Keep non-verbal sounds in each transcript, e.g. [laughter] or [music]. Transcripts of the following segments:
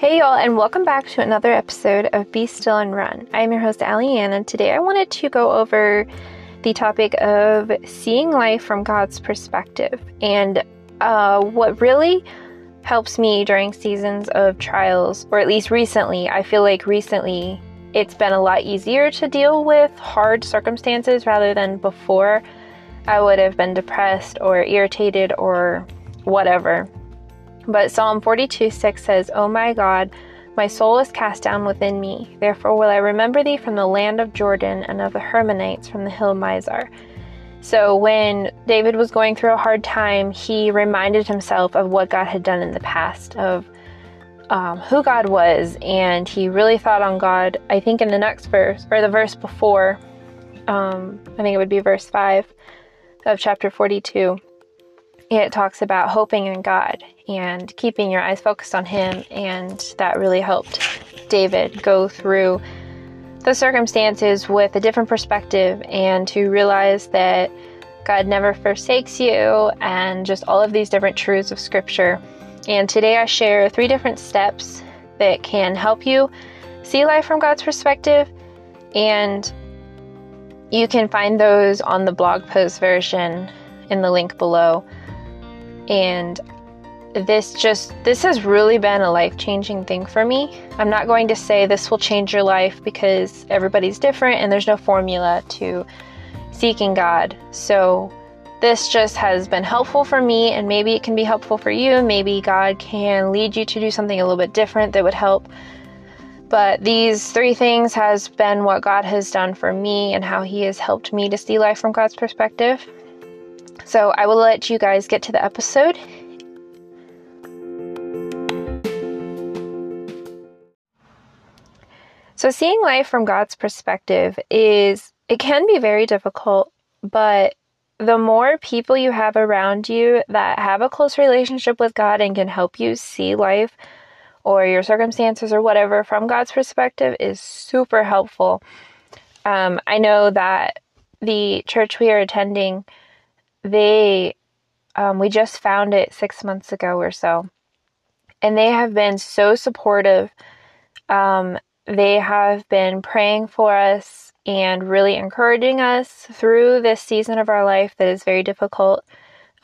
Hey, y'all, and welcome back to another episode of Be Still and Run. I'm your host, Allie Ann, and today I wanted to go over the topic of seeing life from God's perspective. And uh, what really helps me during seasons of trials, or at least recently, I feel like recently it's been a lot easier to deal with hard circumstances rather than before I would have been depressed or irritated or whatever. But Psalm 42 6 says, O my God, my soul is cast down within me. Therefore will I remember thee from the land of Jordan and of the Hermonites from the hill Mizar. So when David was going through a hard time, he reminded himself of what God had done in the past, of um, who God was, and he really thought on God. I think in the next verse, or the verse before, um, I think it would be verse 5 of chapter 42 it talks about hoping in God and keeping your eyes focused on Him, and that really helped David go through the circumstances with a different perspective and to realize that God never forsakes you and just all of these different truths of Scripture. And today I share three different steps that can help you see life from God's perspective, and you can find those on the blog post version in the link below and this just this has really been a life-changing thing for me. I'm not going to say this will change your life because everybody's different and there's no formula to seeking God. So this just has been helpful for me and maybe it can be helpful for you. Maybe God can lead you to do something a little bit different that would help. But these three things has been what God has done for me and how he has helped me to see life from God's perspective. So I will let you guys get to the episode. So, seeing life from God's perspective is, it can be very difficult, but the more people you have around you that have a close relationship with God and can help you see life or your circumstances or whatever from God's perspective is super helpful. Um, I know that the church we are attending they um, we just found it six months ago or so and they have been so supportive um, they have been praying for us and really encouraging us through this season of our life that is very difficult.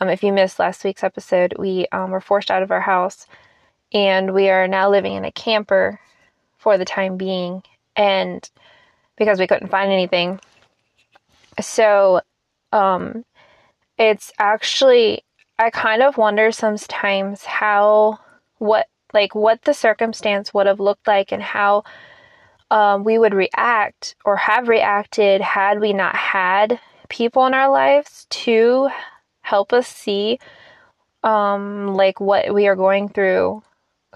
Um, if you missed last week's episode we um, were forced out of our house and we are now living in a camper for the time being and because we couldn't find anything. So um, it's actually I kind of wonder sometimes how what like what the circumstance would have looked like and how um, we would react or have reacted had we not had people in our lives to help us see um, like what we are going through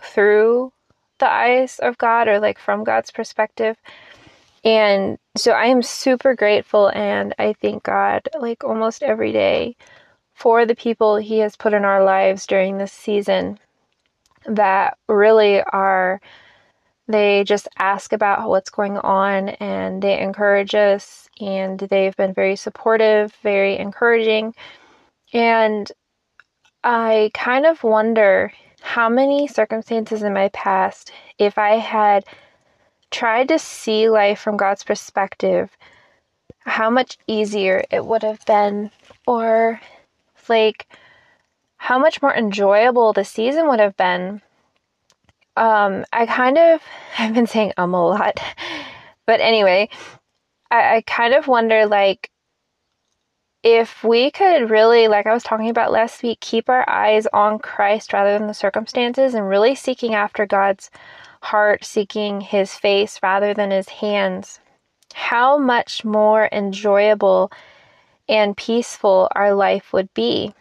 through the eyes of God or like from God's perspective. And so I am super grateful and I thank God like almost every day for the people He has put in our lives during this season that really are, they just ask about what's going on and they encourage us and they've been very supportive, very encouraging. And I kind of wonder how many circumstances in my past, if I had tried to see life from God's perspective, how much easier it would have been, or like how much more enjoyable the season would have been. Um, I kind of, [laughs] I've been saying um a lot, [laughs] but anyway, I, I kind of wonder like if we could really, like I was talking about last week, keep our eyes on Christ rather than the circumstances and really seeking after God's heart seeking his face rather than his hands, how much more enjoyable and peaceful our life would be.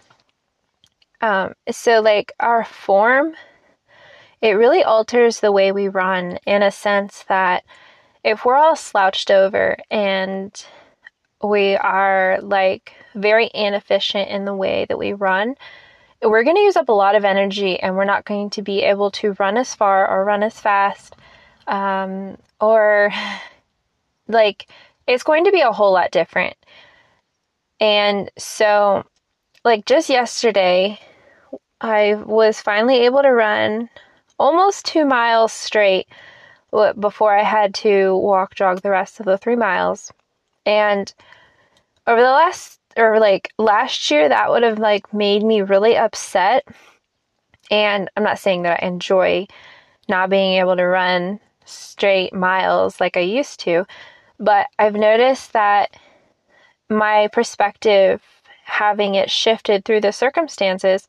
Um, so, like our form, it really alters the way we run in a sense that if we're all slouched over and we are like very inefficient in the way that we run, we're going to use up a lot of energy and we're not going to be able to run as far or run as fast um, or [laughs] like it's going to be a whole lot different. And so, like just yesterday, I was finally able to run almost two miles straight before I had to walk jog the rest of the three miles. And over the last, or like last year, that would have like made me really upset. And I'm not saying that I enjoy not being able to run straight miles like I used to, but I've noticed that my perspective, having it shifted through the circumstances,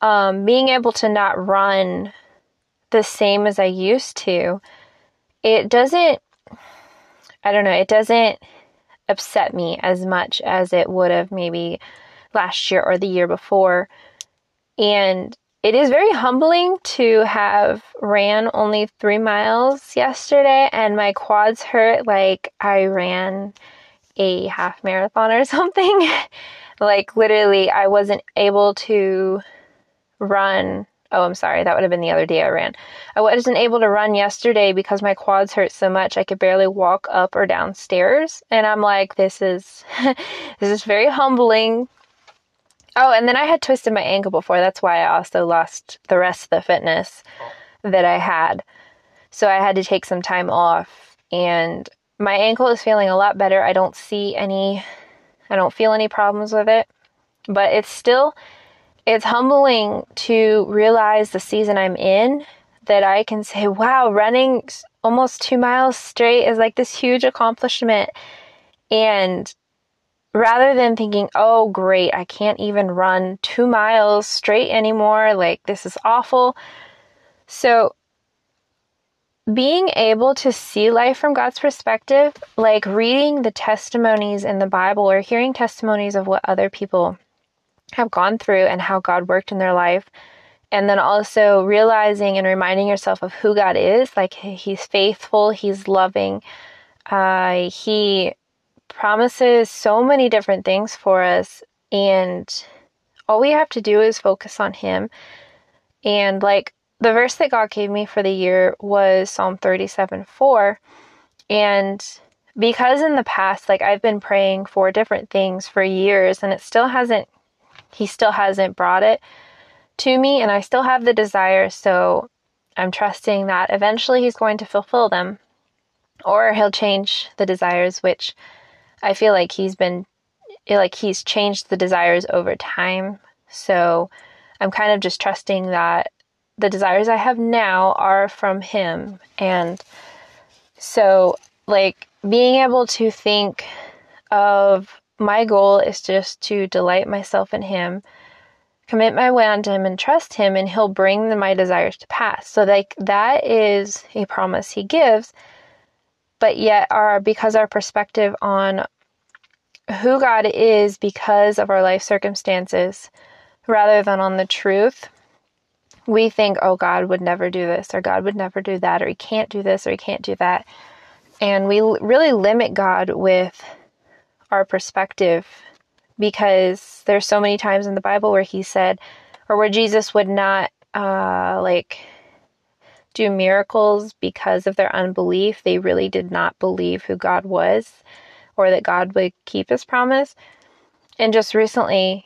um, being able to not run the same as I used to, it doesn't, I don't know, it doesn't upset me as much as it would have maybe last year or the year before. And it is very humbling to have ran only three miles yesterday and my quads hurt like I ran a half marathon or [laughs] something. like literally, I wasn't able to run. Oh, I'm sorry. That would have been the other day I ran. I wasn't able to run yesterday because my quads hurt so much I could barely walk up or down stairs. And I'm like, this is [laughs] this is very humbling. Oh, and then I had twisted my ankle before. That's why I also lost the rest of the fitness oh. that I had. So I had to take some time off and my ankle is feeling a lot better. I don't see any I don't feel any problems with it. But it's still it's humbling to realize the season I'm in that I can say, wow, running almost two miles straight is like this huge accomplishment. And rather than thinking, oh, great, I can't even run two miles straight anymore, like this is awful. So, being able to see life from God's perspective, like reading the testimonies in the Bible or hearing testimonies of what other people have gone through and how God worked in their life. And then also realizing and reminding yourself of who God is. Like, He's faithful, He's loving, uh, He promises so many different things for us. And all we have to do is focus on Him. And like the verse that God gave me for the year was Psalm 37 4. And because in the past, like I've been praying for different things for years and it still hasn't he still hasn't brought it to me, and I still have the desire, so I'm trusting that eventually He's going to fulfill them. Or He'll change the desires, which I feel like He's been, like He's changed the desires over time. So I'm kind of just trusting that the desires I have now are from Him. And so, like, being able to think of my goal is just to delight myself in Him, commit my way unto Him, and trust Him, and He'll bring my desires to pass. So, like, that is a promise He gives. But yet, our because our perspective on who God is because of our life circumstances rather than on the truth, we think, oh, God would never do this, or God would never do that, or He can't do this, or He can't do that. And we really limit God with our perspective because there's so many times in the Bible where he said, or where Jesus would not, uh, like, do miracles because of their unbelief. They really did not believe who God was or that God would keep his promise. And just recently,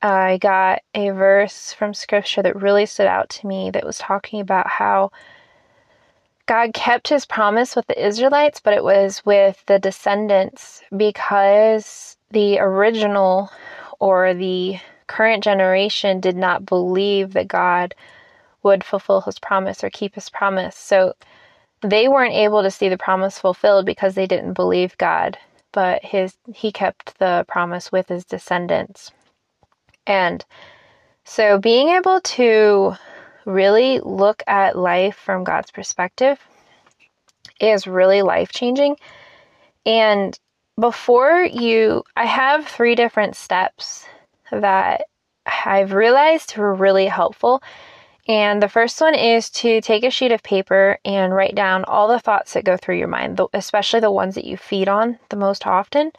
I got a verse from scripture that really stood out to me that was talking about how God kept his promise with the Israelites, but it was with the descendants because the original or the current generation did not believe that God would fulfill his promise or keep his promise. So they weren't able to see the promise fulfilled because they didn't believe God, but his he kept the promise with his descendants. And so being able to really look at life from God's perspective is really life changing. And before you, I have three different steps that I've realized were really helpful. And the first one is to take a sheet of paper and write down all the thoughts that go through your mind, especially the ones that you feed on the most often,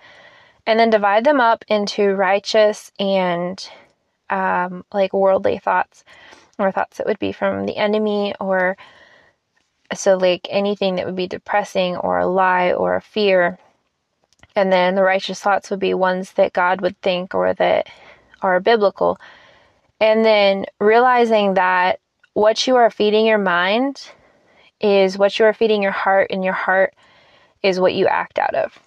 and then divide them up into righteous and um, like worldly thoughts or thoughts that would be from the enemy or so like anything that would be depressing or a lie or a fear and then the righteous thoughts would be ones that God would think or that are biblical and then realizing that what you are feeding your mind is what you are feeding your heart, and your heart is what you act out of.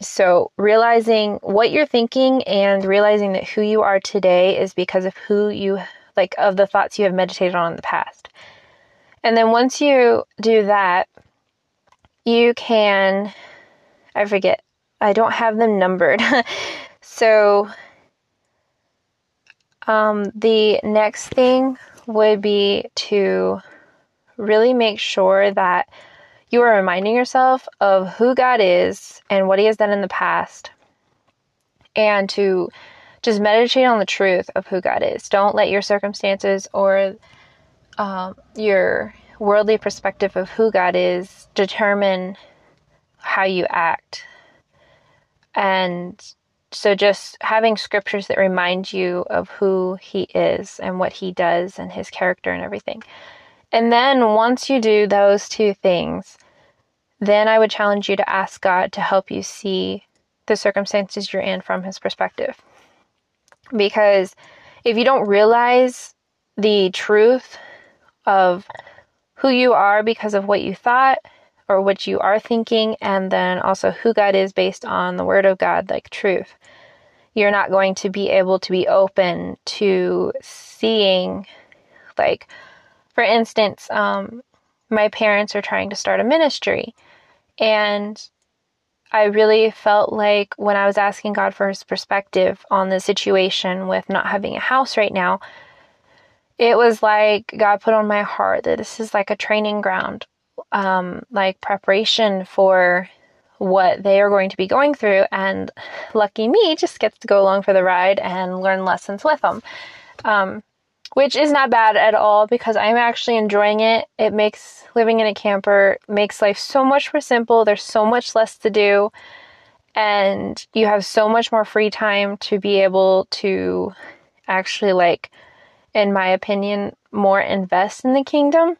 So, realizing what you're thinking and realizing that who you are today is because of who you like, of the thoughts you have meditated on in the past. And then once you do that, you can, I forget, I don't have them numbered. [laughs] so, um, the next thing would be to really make sure that you are reminding yourself of who God is and what He has done in the past, and to just meditate on the truth of who God is. Don't let your circumstances or um, your worldly perspective of who God is determine how you act. And so, just having scriptures that remind you of who He is and what He does and His character and everything. And then, once you do those two things, then I would challenge you to ask God to help you see the circumstances you're in from His perspective. Because if you don't realize the truth of who you are because of what you thought or what you are thinking, and then also who God is based on the Word of God, like truth, you're not going to be able to be open to seeing, like, for instance, um, my parents are trying to start a ministry, and I really felt like when I was asking God for his perspective on the situation with not having a house right now, it was like God put on my heart that this is like a training ground, um, like preparation for what they are going to be going through. And lucky me just gets to go along for the ride and learn lessons with them. Um, which is not bad at all because I'm actually enjoying it. It makes living in a camper makes life so much more simple. There's so much less to do and you have so much more free time to be able to actually like in my opinion more invest in the kingdom.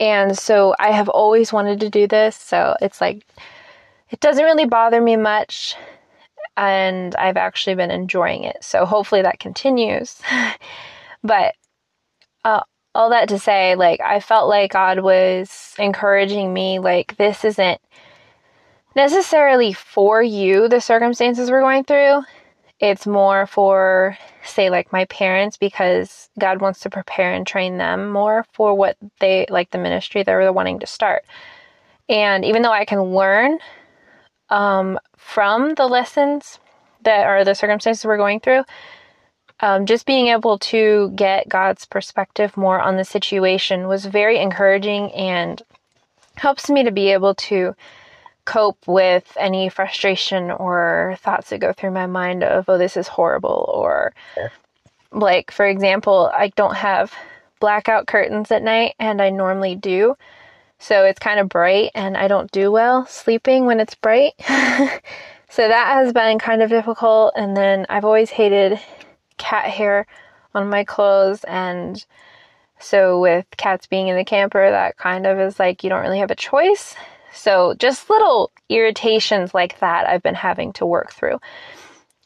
And so I have always wanted to do this, so it's like it doesn't really bother me much and I've actually been enjoying it. So hopefully that continues. [laughs] But uh, all that to say, like, I felt like God was encouraging me, like, this isn't necessarily for you, the circumstances we're going through. It's more for, say, like my parents, because God wants to prepare and train them more for what they, like the ministry they're wanting to start. And even though I can learn um, from the lessons that are the circumstances we're going through, um, just being able to get God's perspective more on the situation was very encouraging and helps me to be able to cope with any frustration or thoughts that go through my mind of, oh, this is horrible. Or, like, for example, I don't have blackout curtains at night, and I normally do. So it's kind of bright, and I don't do well sleeping when it's bright. [laughs] so that has been kind of difficult. And then I've always hated cat hair on my clothes and so with cats being in the camper that kind of is like you don't really have a choice. So just little irritations like that i've been having to work through.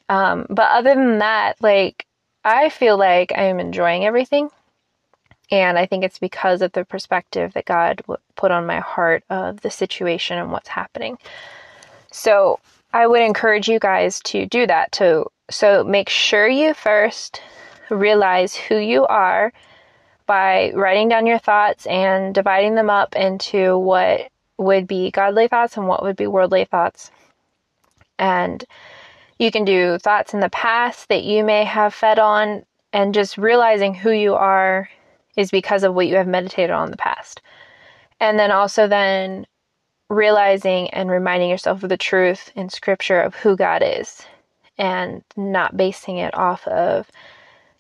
Um, but other than that like i feel like i'm enjoying everything and i think it's because of the perspective that god put on my heart of the situation and what's happening. So i would encourage you guys to do that to so make sure you first realize who you are by writing down your thoughts and dividing them up into what would be godly thoughts and what would be worldly thoughts. And you can do thoughts in the past that you may have fed on, and just realizing who you are is because of what you have meditated on in the past. And then also then realizing and reminding yourself of the truth in scripture of who God is and not basing it off of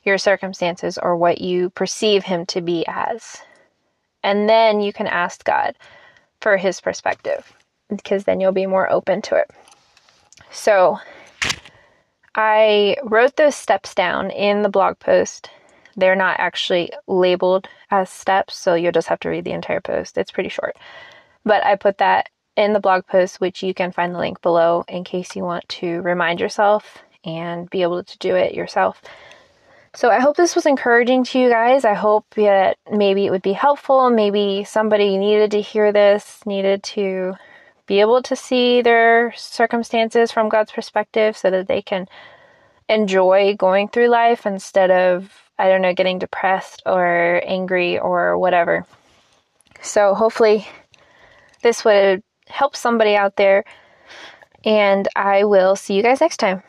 your circumstances or what you perceive him to be as. And then you can ask God for his perspective because then you'll be more open to it. So, I wrote those steps down in the blog post. They're not actually labeled as steps, so you'll just have to read the entire post. It's pretty short. But I put that in the blog post, which you can find the link below in case you want to remind yourself and be able to do it yourself. So I hope this was encouraging to you guys. I hope that maybe it would be helpful. Maybe somebody needed to hear this, needed to be able to see their circumstances from God's perspective so that they can enjoy going through life instead of, I don't know, getting depressed or angry or whatever. So hopefully this would help somebody out there. And I will see you guys next time.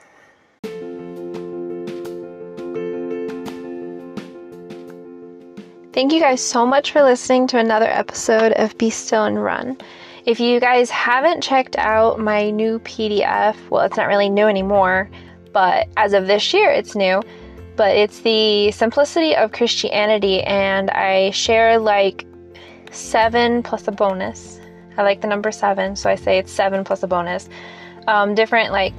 Thank you guys so much for listening to another episode of Be Still and Run. If you guys haven't checked out my new PDF, well, it's not really new anymore, but as of this year, it's new. But it's the Simplicity of Christianity, and I share like seven plus a bonus. I like the number seven, so I say it's seven plus a bonus. Um, different, like,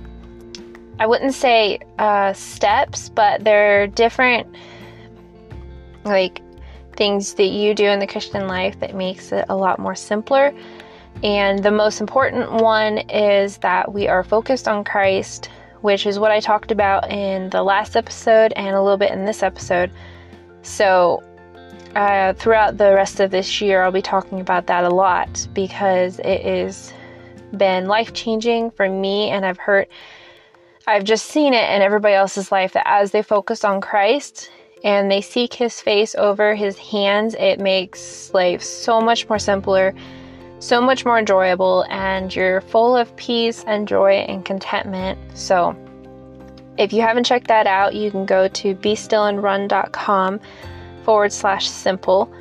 I wouldn't say uh, steps, but they're different, like, things that you do in the Christian life that makes it a lot more simpler. And the most important one is that we are focused on Christ, which is what I talked about in the last episode and a little bit in this episode. So, uh, throughout the rest of this year, I'll be talking about that a lot because it has been life changing for me, and I've heard, I've just seen it in everybody else's life that as they focus on Christ, and they seek his face over his hands, it makes life so much more simpler, so much more enjoyable, and you're full of peace and joy and contentment. So, if you haven't checked that out, you can go to bestillandrun.com forward slash simple,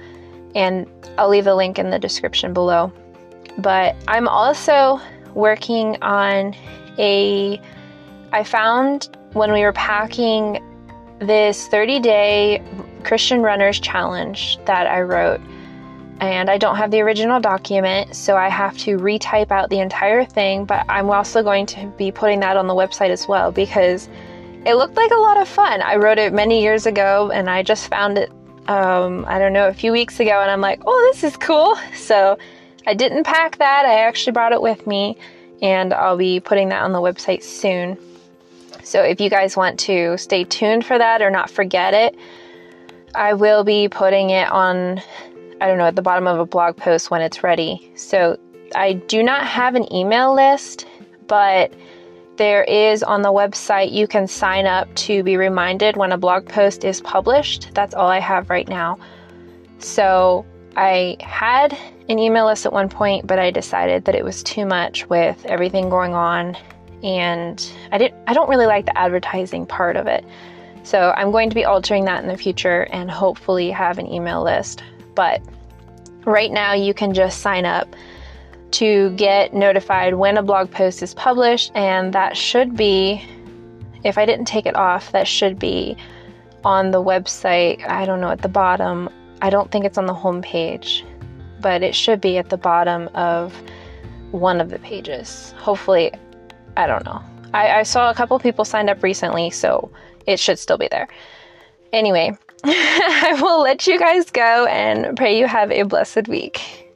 and I'll leave a link in the description below. But I'm also working on a. I found when we were packing this 30 day Christian Runners Challenge that I wrote. And I don't have the original document, so I have to retype out the entire thing. But I'm also going to be putting that on the website as well because it looked like a lot of fun. I wrote it many years ago and I just found it, um, I don't know, a few weeks ago. And I'm like, oh, this is cool. So I didn't pack that, I actually brought it with me. And I'll be putting that on the website soon. So if you guys want to stay tuned for that or not forget it, I will be putting it on, I don't know, at the bottom of a blog post when it's ready. So I do not have an email list, but there is on the website, you can sign up to be reminded when a blog post is published. That's all I have right now. So I had an email list at one point, but I decided that it was too much with everything going on and I didn't I don't really like the advertising part of it. So I'm going to be altering that in the future and hopefully have an email list. But right now you can just sign up to get notified when a blog post is published and that should be if I didn't take it off, that should be on the website. I don't know at the bottom. I don't think it's on the home page, but it should be at the bottom of one of the pages. Hopefully I don't know. I, I saw a couple people signed up recently, so it should still be there. Anyway, [laughs] I will let you guys go and pray you have a blessed week.